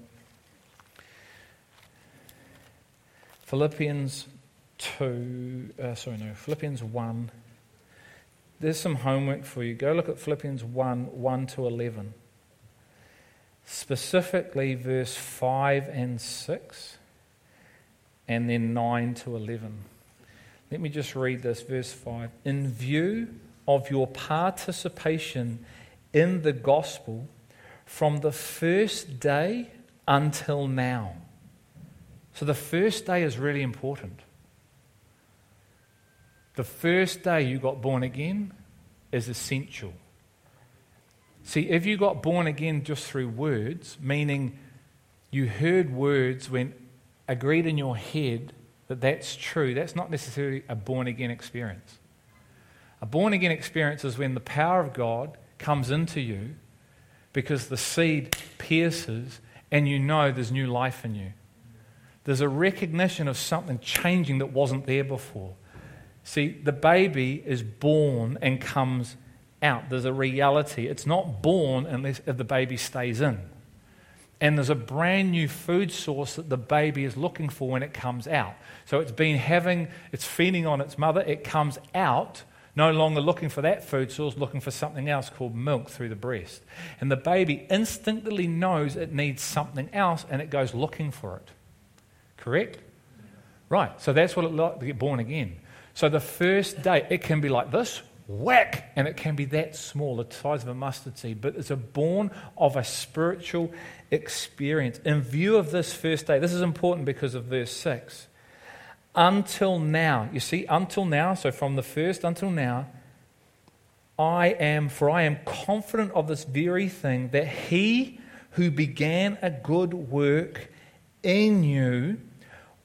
Philippians 2, uh, sorry, no, Philippians 1. There's some homework for you. Go look at Philippians 1 1 to 11. Specifically, verse 5 and 6, and then 9 to 11. Let me just read this, verse 5. In view of your participation in the gospel from the first day until now. So the first day is really important. The first day you got born again is essential. See, if you got born again just through words, meaning you heard words when agreed in your head that that's true, that's not necessarily a born again experience. A born again experience is when the power of God comes into you because the seed pierces and you know there's new life in you. There's a recognition of something changing that wasn't there before. See, the baby is born and comes out. There's a reality. It's not born unless the baby stays in. And there's a brand new food source that the baby is looking for when it comes out. So it's been having, it's feeding on its mother, it comes out no longer looking for that food source, looking for something else called milk through the breast. And the baby instinctively knows it needs something else and it goes looking for it. Correct? Right. So that's what it like to get born again. So the first day, it can be like this whack, and it can be that small, the size of a mustard seed, but it's a born of a spiritual experience. In view of this first day, this is important because of verse 6 until now. You see, until now, so from the first until now, I am, for I am confident of this very thing, that he who began a good work in you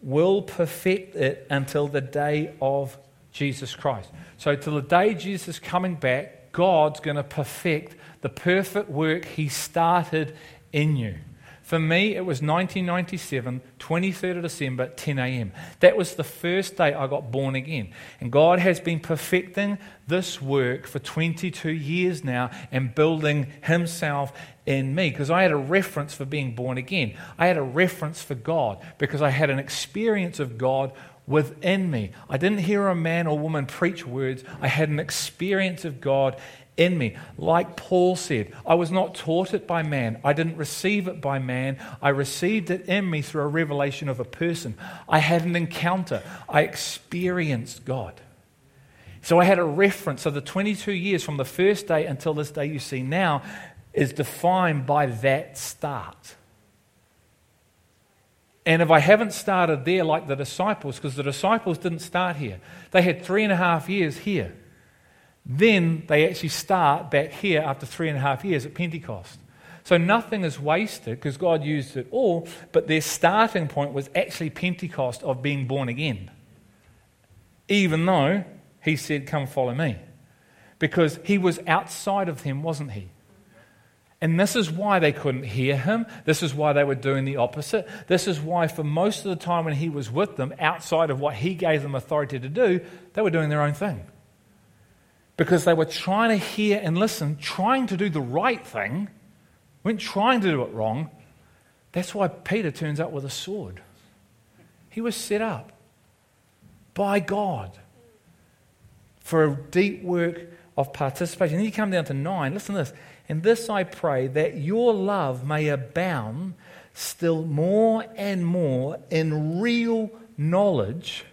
will perfect it until the day of Jesus Christ. So, till the day Jesus is coming back, God's going to perfect the perfect work he started in you. For me, it was 1997, 23rd of December, 10 a.m. That was the first day I got born again. And God has been perfecting this work for 22 years now and building Himself in me because I had a reference for being born again. I had a reference for God because I had an experience of God within me. I didn't hear a man or woman preach words, I had an experience of God in me. Like Paul said, I was not taught it by man. I didn't receive it by man. I received it in me through a revelation of a person. I had an encounter. I experienced God. So I had a reference. So the 22 years from the first day until this day you see now is defined by that start. And if I haven't started there like the disciples, because the disciples didn't start here, they had three and a half years here. Then they actually start back here after three and a half years at Pentecost. So nothing is wasted because God used it all, but their starting point was actually Pentecost of being born again. Even though he said, Come follow me. Because he was outside of them, wasn't he? And this is why they couldn't hear him. This is why they were doing the opposite. This is why, for most of the time when he was with them, outside of what he gave them authority to do, they were doing their own thing because they were trying to hear and listen, trying to do the right thing, weren't trying to do it wrong. That's why Peter turns up with a sword. He was set up by God for a deep work of participation. Then you come down to nine. Listen to this. And this I pray that your love may abound still more and more in real knowledge.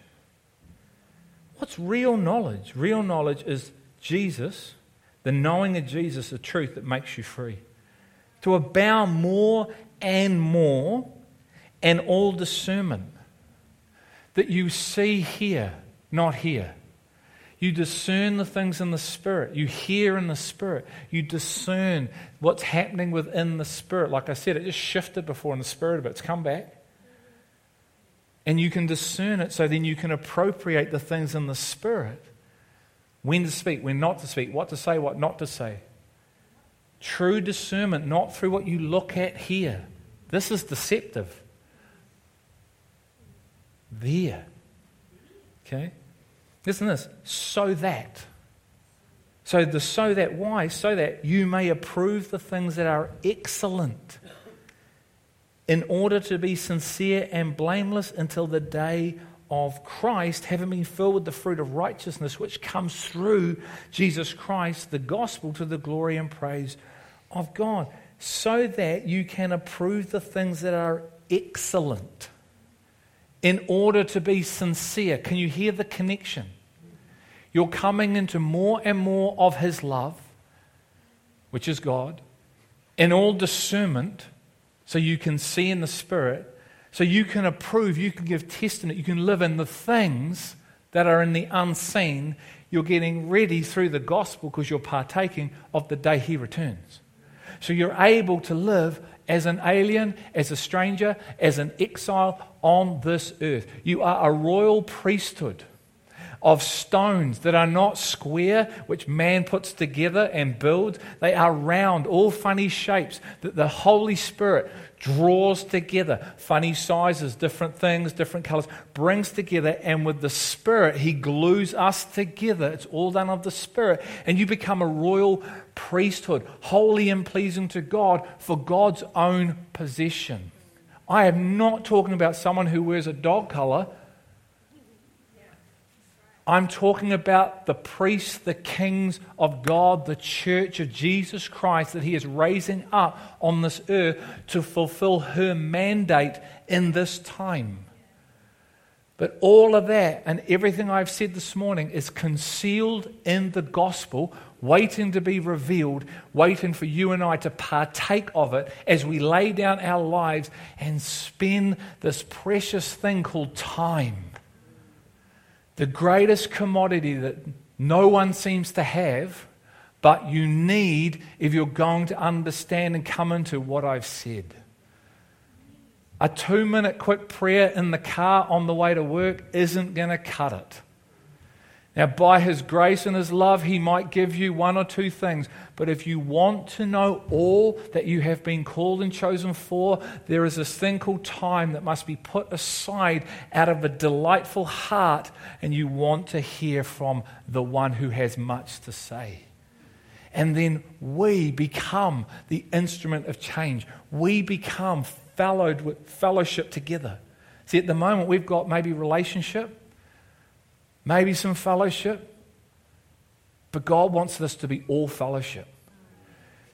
What's real knowledge? Real knowledge is Jesus, the knowing of Jesus, the truth that makes you free. To abound more and more and all discernment. That you see here, not here. You discern the things in the Spirit. You hear in the Spirit. You discern what's happening within the Spirit. Like I said, it just shifted before in the Spirit a bit. It's come back. And you can discern it so then you can appropriate the things in the Spirit when to speak, when not to speak, what to say, what not to say. True discernment, not through what you look at here. This is deceptive. There. Okay? Listen to this. So that. So the so that why? So that you may approve the things that are excellent in order to be sincere and blameless until the day of Christ, having been filled with the fruit of righteousness which comes through Jesus Christ, the gospel to the glory and praise of God, so that you can approve the things that are excellent in order to be sincere. Can you hear the connection? You're coming into more and more of His love, which is God, in all discernment, so you can see in the Spirit so you can approve, you can give testimony, you can live in the things that are in the unseen. You're getting ready through the gospel because you're partaking of the day he returns. So you're able to live as an alien, as a stranger, as an exile on this earth. You are a royal priesthood of stones that are not square, which man puts together and builds. They are round, all funny shapes that the Holy Spirit draws together funny sizes, different things, different colors, brings together, and with the Spirit, He glues us together. It's all done of the Spirit. And you become a royal priesthood, holy and pleasing to God for God's own possession. I am not talking about someone who wears a dog collar I'm talking about the priests, the kings of God, the church of Jesus Christ that He is raising up on this earth to fulfill her mandate in this time. But all of that and everything I've said this morning is concealed in the gospel, waiting to be revealed, waiting for you and I to partake of it as we lay down our lives and spend this precious thing called time the greatest commodity that no one seems to have, but you need if you're going to understand and come into what I've said. A two minute quick prayer in the car on the way to work isn't going to cut it. Now, by His grace and His love, He might give you one or two things. But if you want to know all that you have been called and chosen for, there is this thing called time that must be put aside out of a delightful heart, and you want to hear from the one who has much to say. And then we become the instrument of change. We become fellowed with fellowship together. See, at the moment, we've got maybe relationship maybe some fellowship. But God wants this to be all fellowship.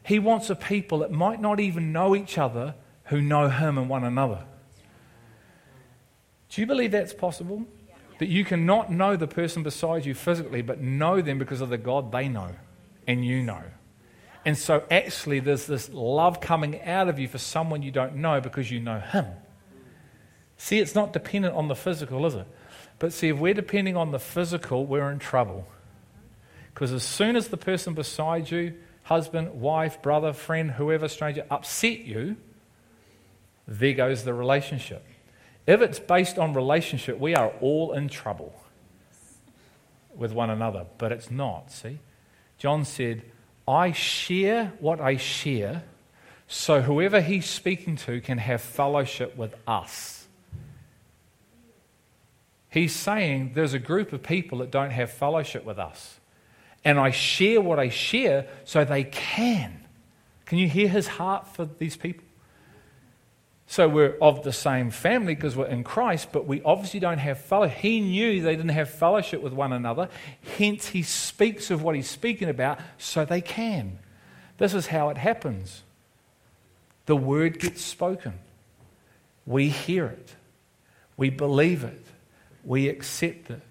He wants a people that might not even know each other who know Him and one another. Do you believe that's possible? That you can not know the person beside you physically, but know them because of the God they know and you know. And so, actually, there's this love coming out of you for someone you don't know because you know Him. See, it's not dependent on the physical, is it? But see, if we're depending on the physical, we're in trouble. Because as soon as the person beside you, husband, wife, brother, friend, whoever, stranger, upset you, there goes the relationship. If it's based on relationship, we are all in trouble with one another, but it's not, see? John said, I share what I share, so whoever he's speaking to can have fellowship with us. He's saying there's a group of people that don't have fellowship with us. And I share what I share so they can. Can you hear his heart for these people? So we're of the same family because we're in Christ, but we obviously don't have fellowship. He knew they didn't have fellowship with one another. Hence, he speaks of what he's speaking about so they can. This is how it happens the word gets spoken, we hear it, we believe it, we accept it.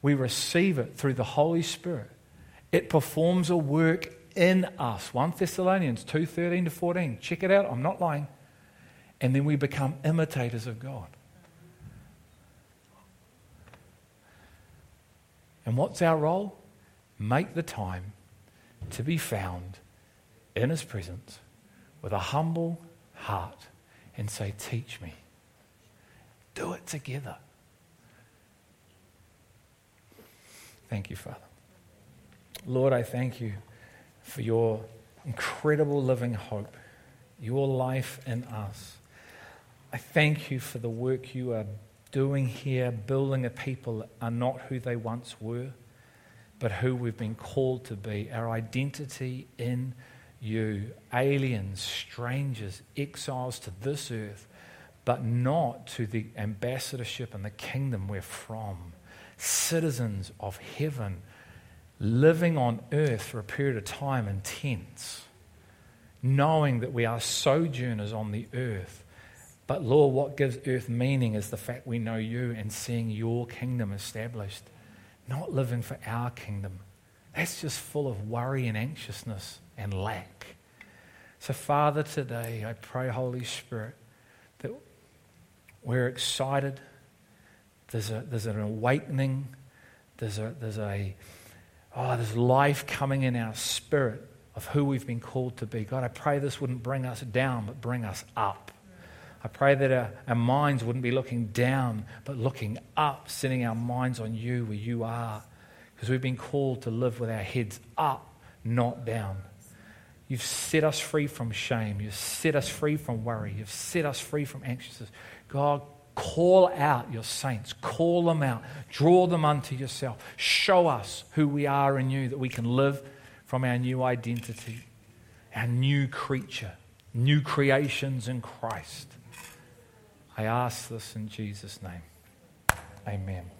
We receive it through the Holy Spirit. It performs a work in us. 1 Thessalonians 2 13 to 14. Check it out. I'm not lying. And then we become imitators of God. And what's our role? Make the time to be found in His presence with a humble heart and say, Teach me. Do it together. Thank you, Father. Lord, I thank you for your incredible living hope, your life in us. I thank you for the work you are doing here, building a people are not who they once were, but who we've been called to be, our identity in you, aliens, strangers, exiles to this earth, but not to the ambassadorship and the kingdom we're from, citizens of heaven, living on earth for a period of time in tents, knowing that we are sojourners on the earth. But Lord, what gives earth meaning is the fact we know you and seeing your kingdom established, not living for our kingdom. That's just full of worry and anxiousness and lack. So, Father, today I pray, Holy Spirit, that we're excited. There's, a, there's an awakening. There's a, there's a, oh, there's life coming in our spirit of who we've been called to be. God, I pray this wouldn't bring us down, but bring us up. I pray that our, our minds wouldn't be looking down, but looking up, setting our minds on you where you are. Because we've been called to live with our heads up, not down. You've set us free from shame. You've set us free from worry. You've set us free from anxiousness. God, call out your saints. Call them out. Draw them unto yourself. Show us who we are in you, that we can live from our new identity, our new creature, new creations in Christ. I ask this in Jesus' name. Amen.